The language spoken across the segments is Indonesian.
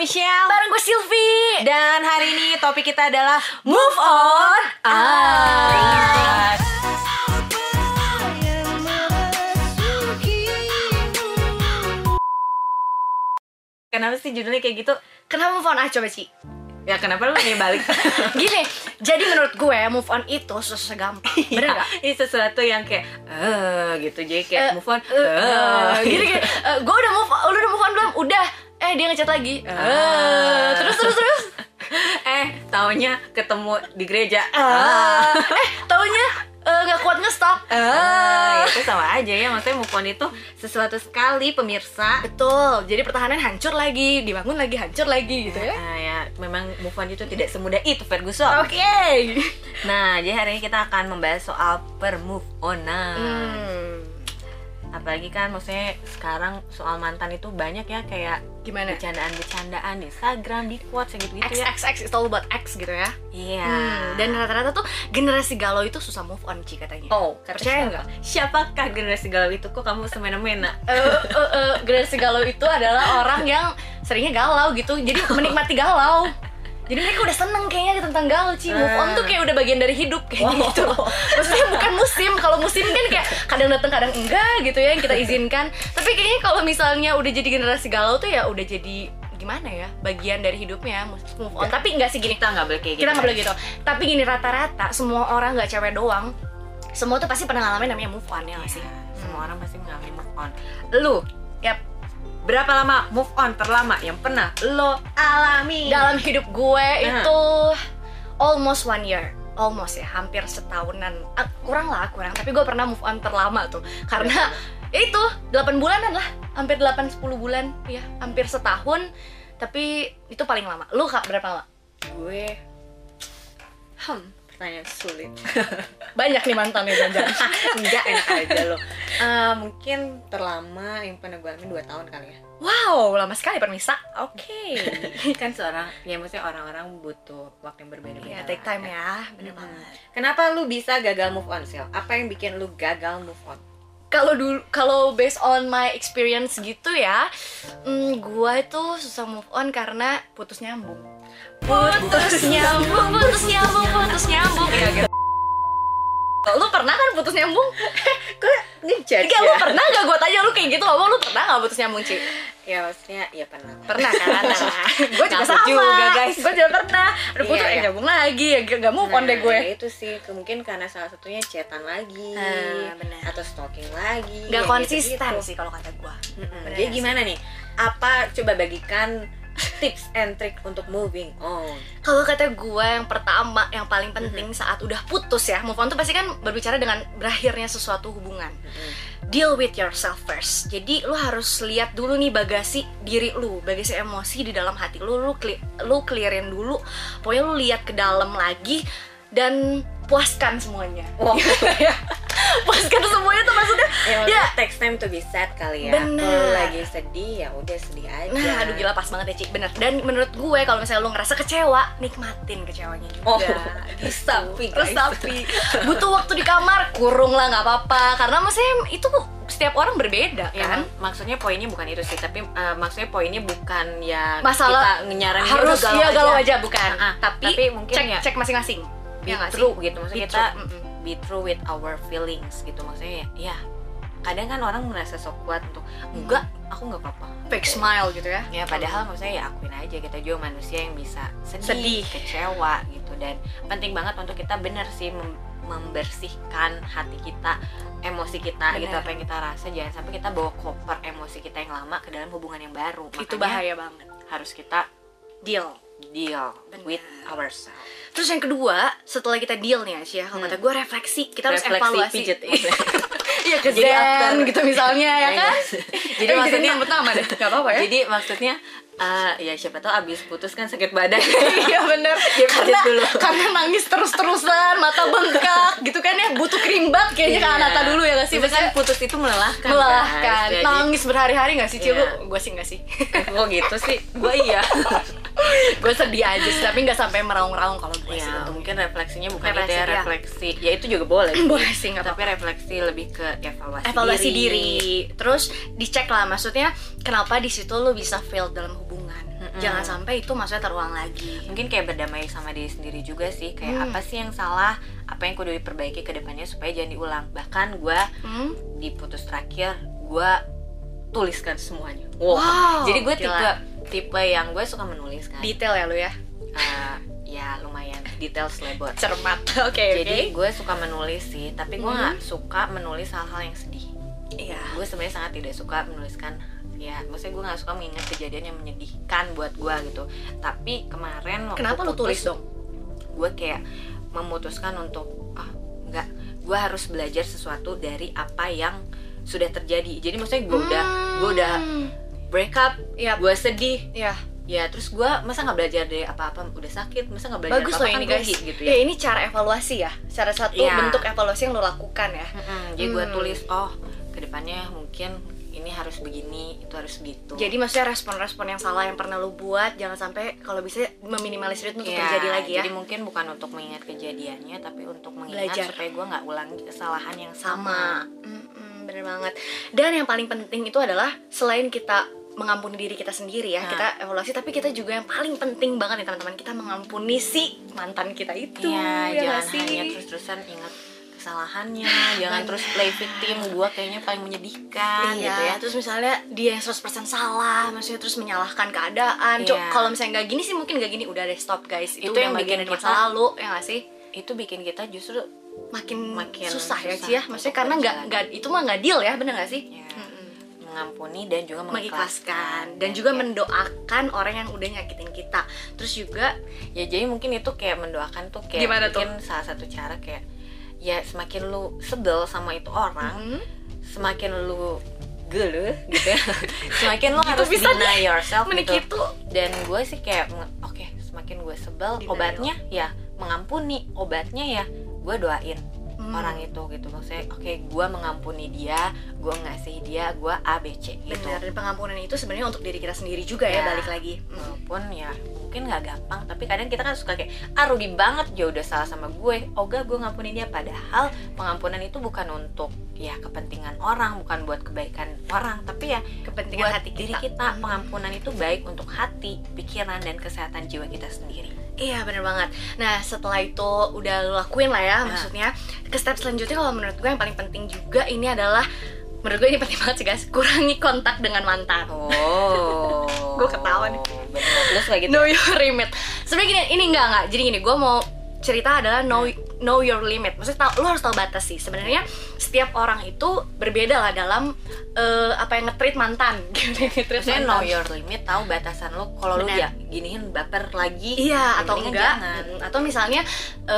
Michelle Bareng gue Silvi Dan hari ini topik kita adalah Move on Ah. Kenapa sih judulnya kayak gitu? Kenapa move on? Ah coba Ci Ya kenapa lu kayak balik? Gini, jadi menurut gue move on itu susah gampang Bener gak? Ini sesuatu yang kayak eh gitu jadi kayak Eh, move on. eh, eh, gini gini eh, gue udah move on, lu udah move on belum udah eh dia ngechat lagi. Eh terus terus terus. Eh taunya ketemu di gereja. Ah. eh taunya nggak kuat ngestok Ah, itu sama aja ya. Maksudnya move on itu sesuatu sekali pemirsa. Betul. Jadi pertahanan hancur lagi dibangun lagi hancur lagi gitu ya. Ah, ya. Memang move on itu tidak semudah itu Ferguson. Oke. Nah jadi hari ini kita akan membahas soal per move on nah hmm, apalagi kan maksudnya sekarang soal mantan itu banyak ya kayak gimana? bercandaan-bercandaan di Instagram di quotes gitu gitu ya. X X it's all about X gitu ya. Iya. Hmm, dan rata-rata tuh generasi galau itu susah move on Ci katanya. Oh Percaya siapa- siapakah generasi galau itu? Kok kamu semena-mena? Eh, eh, eh, generasi galau itu adalah orang yang seringnya galau gitu. Jadi menikmati galau jadi mereka udah seneng kayaknya tentang galau Ci. Move on tuh kayak udah bagian dari hidup kayak Oh. gitu. Maksudnya bukan musim. Kalau musim kan kayak kadang datang kadang enggak gitu ya yang kita izinkan. Tapi kayaknya kalau misalnya udah jadi generasi galau tuh ya udah jadi gimana ya bagian dari hidupnya move on. Tapi enggak sih gini. Kita nggak boleh kayak gitu kita nggak boleh gitu. Tapi gini rata-rata semua orang nggak cewek doang. Semua tuh pasti pernah ngalamin namanya move on ya nggak sih? Iya, semua orang pasti mengalami move on. Lu Yap. Berapa lama move on? Terlama yang pernah lo alami. Dalam hidup gue Nah. itu almost one year. Almost ya hampir setahunan. Ah, kurang lah kurang. Tapi gue pernah move on terlama tuh. Karena ya itu 8 bulanan lah. Hampir 8-10 bulan. Ya hampir setahun. Tapi itu paling lama. Lu kak berapa lama? Gue hmm pertanyaan sulit. Banyak nih mantannya jangan enggak enak aja lo. Eh, mungkin terlama yang pernah gue alami 2 tahun kali ya. Wow lama sekali permisa. Oke. Kan seorang ya maksudnya orang-orang butuh waktu yang berbeda-beda ya take time lah. ya. Bener Mm-mm. banget. Kenapa lu bisa gagal move on Sil? apa yang bikin lu gagal move on? Kalau dulu kalau based on my experience gitu ya hmm, gue itu susah move on karena putus nyambung. Putus nyambung putus nyambung putus nyambung ya gitu lu pernah kan putus nyambung? kok ngejudge Iya, lu pernah gak gue tanya lu kayak gitu ngomong lu pernah gak putus nyambung, Ci? ya maksudnya ya pernah Pernah kan? gue juga Ngaku sama juga, guys. Gue juga pernah Udah putus, Iya, eh iya. nyambung lagi ya Gak move on deh Nah, gue ya itu sih mungkin karena salah satunya chatan lagi Ah, benar. atau stalking lagi Gak ya konsisten gitu-gitu. sih kalau kata gue Mm-mm. Benar Jadi sih. gimana nih? Apa coba bagikan tips and trick untuk moving on? Kalau kata gue yang pertama, yang paling penting saat udah putus ya Move on tuh pasti kan berbicara dengan berakhirnya sesuatu hubungan. Deal with yourself first. Jadi lu harus lihat dulu nih bagasi diri lu Bagasi emosi di dalam hati lu Lu, clear, lu clearin dulu. Pokoknya lu lihat ke dalam lagi Dan puaskan semuanya Wow. Puaskan semuanya tuh maksudnya Ya, Ya, takes time to be sad kali ya. Bener. Kalau lagi sedih ya udah sedih aja. Nah, aduh gila pas banget ya, Ci. Bener. Dan menurut gue kalau misalnya lu ngerasa kecewa, nikmatin kecewanya juga. Oh, Gitu. resapi, guys. Resapi. Butuh waktu di kamar, kurung lah nggak apa-apa. Karena maksudnya itu setiap orang berbeda Ya, kan. mak- maksudnya poinnya bukan itu sih, tapi uh, maksudnya poinnya bukan ya Masalah kita nyaranin Harus udah ya galau aja bukan. Ah, ah. tapi, tapi mungkin cek ya cek masing-masing. Be Ya nggak sih? true gitu maksudnya Be kita true, be true with our feelings gitu maksudnya ya, ya kadang kan orang merasa sok kuat untuk enggak aku nggak apa-apa Fake smile gitu ya. ya padahal maksudnya ya akuin aja kita juga manusia yang bisa sedih, Sedih. kecewa gitu dan penting banget untuk kita bener sih mem- membersihkan hati kita emosi kita gitu Bener. apa yang kita rasa jangan sampai kita bawa koper emosi kita yang lama ke dalam hubungan yang baru Itu Makanya bahaya banget. harus kita Deal. Deal Bener. with ourselves Terus yang kedua, setelah kita deal nih Asia, kalau kata gue refleksi, kita harus Hmm. Refleksi evaluasi. pijet ya. Iya ke after. Zen gitu misalnya ya kan. jadi Eh, maksudnya nyebut nama deh, nggak apa-apa ya. jadi maksudnya eh, ya siapa tahu abis putus kan sakit badan Iya bener Dia karena, dulu. karena nangis terus-terusan Mata bengkak gitu kan ya Butuh krimbat kayaknya ke Iya. Anata dulu ya gak sih kan Maksudnya putus itu melelahkan melelahkan guys. Nangis berhari-hari gak sih Cio? Iya. Gue sih gak sih kok gitu sih gue iya Gue sedih aja sih Tapi gak sampai meraung-raung kalau gue sih ya untungnya. mungkin refleksinya bukan Refleksi, itu ya iya. refleksi ya itu juga boleh sih. Boleh sih gak tapi refleksi lebih ke evaluasi, Evaluasi diri. Terus dicek lah Maksudnya kenapa di situ lu bisa fail dalam hubungan Mm-mm. jangan sampai itu maksudnya terulang lagi mungkin kayak berdamai sama diri sendiri juga sih kayak Hmm. apa sih yang salah apa yang kudu diperbaiki ke depannya supaya jangan diulang bahkan gue hmm? di putus terakhir gue tuliskan semuanya Wow, jadi gue tipe tipe yang gue suka menulis kan. Detail ya lu ya? Eh, ya lumayan. Detail selebot cermat. Oke jadi oke gue suka menulis sih tapi gue Hmm. nggak suka menulis hal-hal yang sedih. Iya. Gue sebenarnya sangat tidak suka menuliskan ya maksudnya gue nggak suka mengingat kejadian yang menyedihkan buat gue gitu. Tapi kemarin waktu kenapa lu tulis dong? gue kayak memutuskan untuk ah nggak. Gue harus belajar sesuatu dari apa yang sudah terjadi. Jadi maksudnya gue udah gue udah Hmm. Break up Iya. gue sedih ya ya terus gue masa nggak belajar dari apa-apa udah sakit masa nggak belajar bagus apa-apa loh ini guys rugi gitu ya ya ini cara evaluasi ya cara satu Iya. bentuk evaluasi yang lo lakukan ya Mm-mm, jadi gue Hmm. tulis oh ke depannya mungkin ini harus begini itu harus gitu jadi maksudnya respon-respon yang salah yang pernah lo buat jangan sampai kalau bisa meminimalisir itu untuk Ya, terjadi lagi ya Jadi mungkin bukan untuk mengingat kejadiannya, tapi untuk mengingat Belajar. supaya gue nggak ulangi kesalahan yang sama sama. Mm-mm, bener banget dan yang paling penting itu adalah selain kita mengampuni diri kita sendiri ya Nah. kita evaluasi tapi kita juga yang paling penting banget nih teman-teman kita mengampuni si mantan kita itu Iya, ya jangan nggak sih? hanya terus-terusan ingat kesalahannya, jangan terus play victim. Gue kayaknya paling menyedihkan iya, gitu ya. terus misalnya dia yang 100% salah, maksudnya terus menyalahkan keadaan. Iya. kalau misalnya nggak gini sih mungkin nggak gini, udah deh stop guys. Itu, Itu yang bikin dari masa kita- lalu, ya nggak sih? Itu bikin kita justru Makin, Makin susah, ya susah Ci ya. Maksudnya karena nggak nggak itu mah nggak deal ya, bener nggak sih? ya, Mm-mm. Mengampuni dan juga mengikhlaskan. Dan juga kayak- mendoakan orang yang udah nyakitin kita. Terus juga ya jadi mungkin itu kayak mendoakan tuh kayak Gimana tuh? mungkin salah satu cara kayak ya semakin lu sebel sama itu orang, mm, semakin lu gele gitu ya. Semakin lu Gitu harus bisa deny yourself gitu. itu. Dan gue sih kayak oke semakin gue sebel Denial. obatnya ya mengampuni obatnya ya gue doain Hmm. orang itu gitu maksudnya oke gue mengampuni dia gue ngasih dia gue A B C gitu benar dan pengampunan itu sebenarnya untuk diri kita sendiri juga ya, Ya. balik lagi. Mm. walaupun ya mungkin nggak gampang tapi kadang kita kan suka kayak ah rugi banget ya udah salah sama gue oh gak gue ngampuni dia padahal pengampunan itu bukan untuk ya kepentingan orang bukan buat kebaikan orang tapi ya Kepentingan buat hati diri kita. kita Hmm. pengampunan itu baik untuk hati pikiran dan kesehatan jiwa kita sendiri Iya bener banget. Nah setelah itu udah lo lakuin lah ya, Nah. maksudnya ke step selanjutnya kalau menurut gue yang paling penting juga ini adalah menurut gue ini penting banget sih guys, kurangi kontak dengan mantan. oh Gua ketawa nih. bener lu suka gitu Know your limit. Sebenarnya gini, ini enggak enggak. Jadi gini, gue mau cerita adalah know know your limit. Maksudnya tahu, lu harus tahu batas sih. Sebenarnya setiap orang itu berbeda lah dalam eh, apa yang nge-treat mantan. Gitu, nge-treat Maksudnya know mantan. your limit tahu batasan lu kalau lu ya giniin baper lagi Iya ya atau enggak jangan. Mm, atau misalnya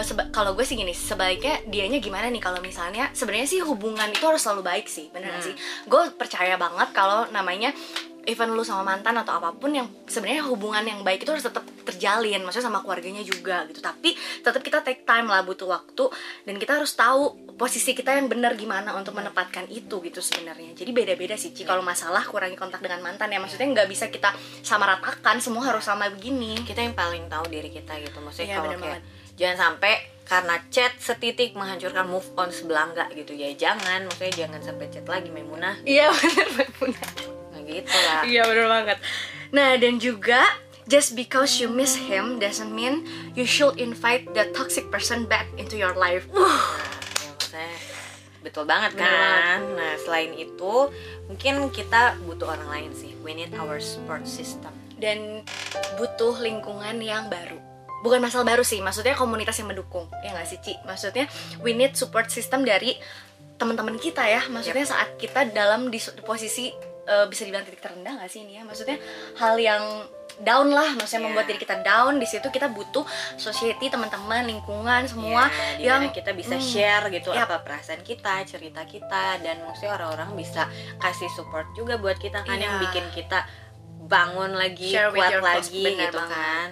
seba- kalau gue sih gini sebaiknya dianya gimana nih kalau misalnya sebenarnya sih hubungan itu harus selalu baik sih bener Hmm. sih gue percaya banget kalau namanya even lu sama mantan atau apa pun yang sebenarnya hubungan yang baik itu harus tetap terjalin maksudnya sama keluarganya juga gitu. Tapi tetap kita take time lah butuh waktu dan kita harus tahu posisi kita yang benar gimana untuk menempatkan itu gitu sebenarnya. Jadi beda-beda sih Ci. Kalau masalah kurangi kontak dengan mantan ya maksudnya nggak bisa kita sama ratakan semua harus sama begini. Kita yang paling tahu diri kita gitu maksudnya kalau bener kayak banget. jangan sampai karena chat setitik menghancurkan move on sebelangga gitu ya. Jangan maksudnya jangan sampai chat lagi Maimunah. Iya bener bener. Gitu lah Iya bener banget. Nah dan juga just because you miss him doesn't mean you should invite the toxic person back into your life. Uh, Nah, betul banget Bener kan nah selain itu mungkin kita butuh orang lain sih we need our support system dan butuh lingkungan yang baru. Bukan masalah baru sih, maksudnya komunitas yang mendukung. Ya nggak sih Ci? Maksudnya we need support system dari teman-teman kita ya. Maksudnya saat kita dalam di posisi eh, bisa dibilang titik terendah nggak sih ini ya? Maksudnya hal yang down lah, maksudnya Iya. membuat diri kita down. Di situ kita butuh society, teman-teman, lingkungan semua Ya, yang kita bisa Hmm. share gitu Yap. apa perasaan kita cerita kita dan maksudnya orang-orang bisa kasih support juga buat kita kan yang Iya. bikin kita bangun lagi Share kuat lagi bener gitu banget. kan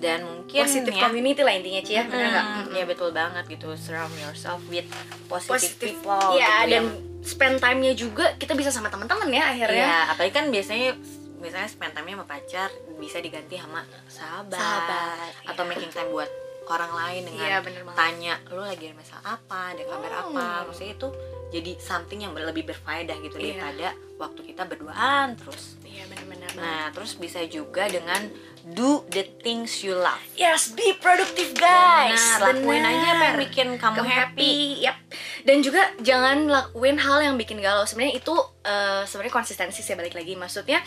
dan mungkin positive ya community lah intinya Ci ya, bener nggak? Mm, ya betul banget gitu surround yourself with positive, Positive people ya gitu dan yang spend time-nya juga kita bisa sama teman-teman ya akhirnya. Iya, apalagi kan biasanya misalnya spend time-nya sama pacar bisa diganti sama sahabat, Sahabat, atau iya. making time buat orang lain dengan Iya, tanya lu lagi ada masalah apa, ada kabar Hmm. apa, maksudnya itu jadi something yang lebih berfaedah gitu Iya. daripada waktu kita berduaan terus Iya benar-benar. nah terus bisa juga dengan do the things you love Yes, be productive guys. Benar, lakuin aja apa yang bikin kamu, Kamu happy. Yap. Dan juga jangan lakuin hal yang bikin galau. Sebenarnya itu eh, sebenarnya konsistensi sih balik lagi. Maksudnya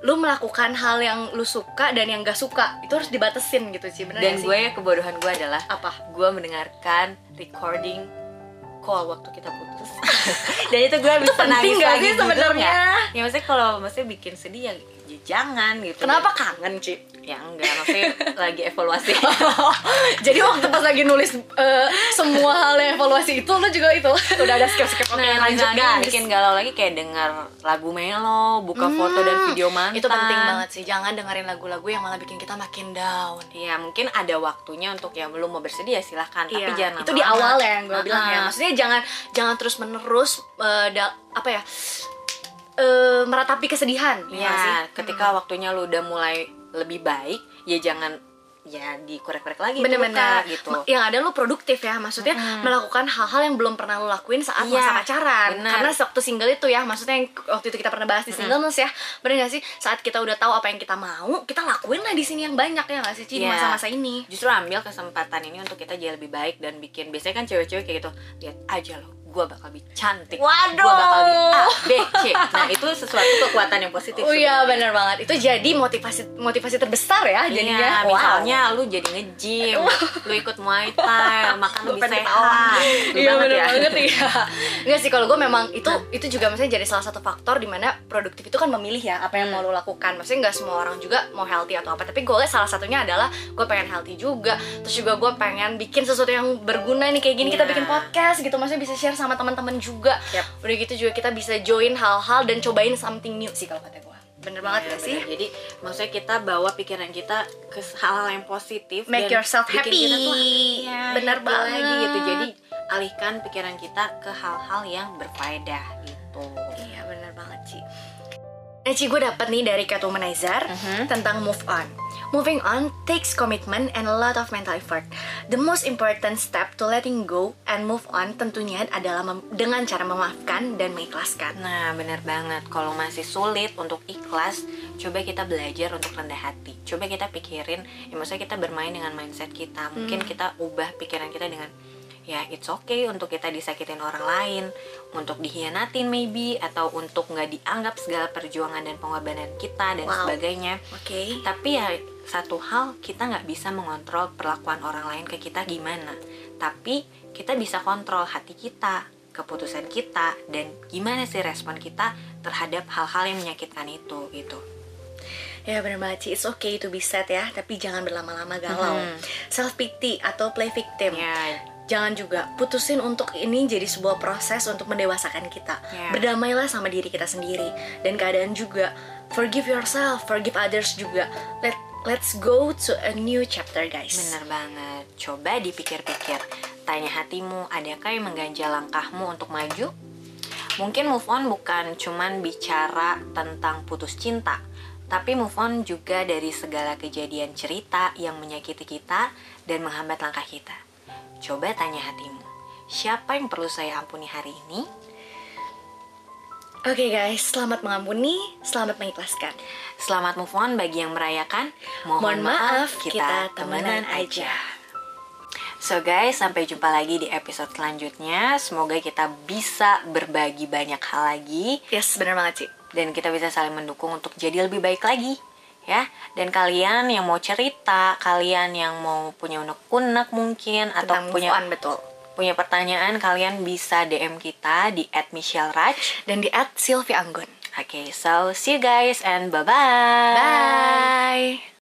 lu melakukan hal yang lu suka dan yang gak suka itu harus dibatesin gitu sih bener Dan gak sih? gue kebodohan gue adalah apa gue mendengarkan recording call waktu kita putus. Dan itu gue bisa nangis gak lagi sih sebenarnya? Ya maksudnya kalau maksudnya bikin sedih ya jangan gitu. kenapa kangen Ci? Ya enggak, maksudnya lagi evaluasi. jadi waktu pas lagi nulis eh, semua hal yang evaluasi itu lu juga itu. Udah ada skip skip oke Nah, lanjut guys. bikin galau lagi kayak denger lagu melo, buka foto dan Hmm, video mantan. itu penting banget sih. Jangan dengerin lagu-lagu yang malah bikin kita makin down. Ya mungkin ada waktunya untuk yang belum mau bersedih ya silahkan Tapi Iya, jangan itu di awal ya yang gue bilang ya. Maksudnya jangan jangan terus menerus eh, da- apa ya eh, meratapi kesedihan ya nggak sih? Ya, ketika waktunya lu udah mulai lebih baik Ya jangan ya dikorek-korek lagi bener-bener. gitu. Yang ada lu produktif ya maksudnya melakukan hal-hal yang belum pernah lu lakuin saat Iya, masa pacaran. bener. karena waktu single itu ya maksudnya yang waktu itu kita pernah bahas di singleness ya. Bener gak sih? Saat kita udah tahu apa yang kita mau kita lakuin lah di sini yang banyak ya gak sih Ci, di Iya. masa-masa ini. Justru ambil kesempatan ini untuk kita jadi lebih baik dan bikin Biasanya kan cewek-cewek kayak gitu Lihat aja loh, gue bakal lebih cantik. Waduh. Gue bakal lebih A, B, C. Nah itu sesuatu kekuatan yang positif Oh iya bener banget. Itu jadi motivasi motivasi terbesar ya jadinya. Iya, Wow. misalnya lu jadi nge-gym, lu ikut Muay Thai, makan lebih sehat. Lu Iya banget bener ya. banget iya. Enggak sih kalau gue memang itu itu juga maksudnya jadi salah satu faktor di mana produktif itu kan memilih ya apa yang mau lo lakukan. Maksudnya nggak semua orang juga mau healthy atau apa. Tapi gue salah satunya adalah gue pengen healthy juga. Terus juga gue pengen bikin sesuatu yang berguna nih kayak gini Kita Iya. bikin podcast gitu. Maksudnya bisa share sama teman-teman juga Yap. Udah gitu juga kita bisa join hal-hal dan cobain something new sih kalau kata gue Bener banget Iya, gak sih? bener. Jadi maksudnya kita bawa pikiran kita ke hal-hal yang positif Make dan yourself bikin happy. kita tuh iya, Bener happy lagi banget. gitu. Jadi alihkan pikiran kita ke hal-hal yang berfaedah gitu. Iya bener banget Ci Nah Ci gue dapet nih dari Cat Womanizer Mhm. tentang move on Moving on takes commitment and a lot of mental effort The most important step to letting go and move on tentunya adalah dengan cara memaafkan dan mengikhlaskan Nah, bener banget. Kalau masih sulit untuk ikhlas, coba kita belajar untuk rendah hati. Coba kita pikirin, ya maksudnya kita bermain dengan mindset kita. Mungkin kita ubah pikiran kita dengan ya it's okay untuk kita disakitin orang lain, untuk dihianatin maybe, atau untuk nggak dianggap segala perjuangan dan pengorbanan kita dan Wow. sebagainya. Oke Tapi ya satu hal kita nggak bisa mengontrol perlakuan orang lain ke kita gimana. Tapi kita bisa kontrol hati kita, keputusan kita, dan gimana sih respon kita terhadap hal-hal yang menyakitkan itu gitu. Ya bener banget Ci, it's okay to be sad ya Tapi jangan berlama-lama galau Mhm. Self pity atau play victim Ya, Jangan juga putusin untuk ini jadi sebuah proses untuk mendewasakan kita. Ya. Berdamailah sama diri kita sendiri dan keadaan juga. Forgive yourself, forgive others juga. Let let's go to a new chapter, guys. bener banget. Coba dipikir-pikir. Tanya hatimu, adakah yang mengganjal langkahmu untuk maju? Mungkin move on bukan cuman bicara tentang putus cinta, tapi move on juga dari segala kejadian cerita yang menyakiti kita dan menghambat langkah kita. Coba tanya hatimu, siapa yang perlu saya ampuni hari ini? Oke guys, selamat mengampuni, selamat mengikhlaskan. Selamat move on bagi yang merayakan. Mohon maaf, kita temenan aja. So guys, sampai jumpa lagi di episode selanjutnya. Semoga kita bisa berbagi banyak hal lagi Yes, bener banget sih. dan kita bisa saling mendukung untuk jadi lebih baik lagi. Ya, dan kalian yang mau cerita, kalian yang mau punya unek-unek mungkin atau Tentang move punya on, betul. punya pertanyaan, kalian bisa DM kita di @michelleraj. Dan di at Sylvia Anggun. Oke, so see you guys and bye-bye. Bye.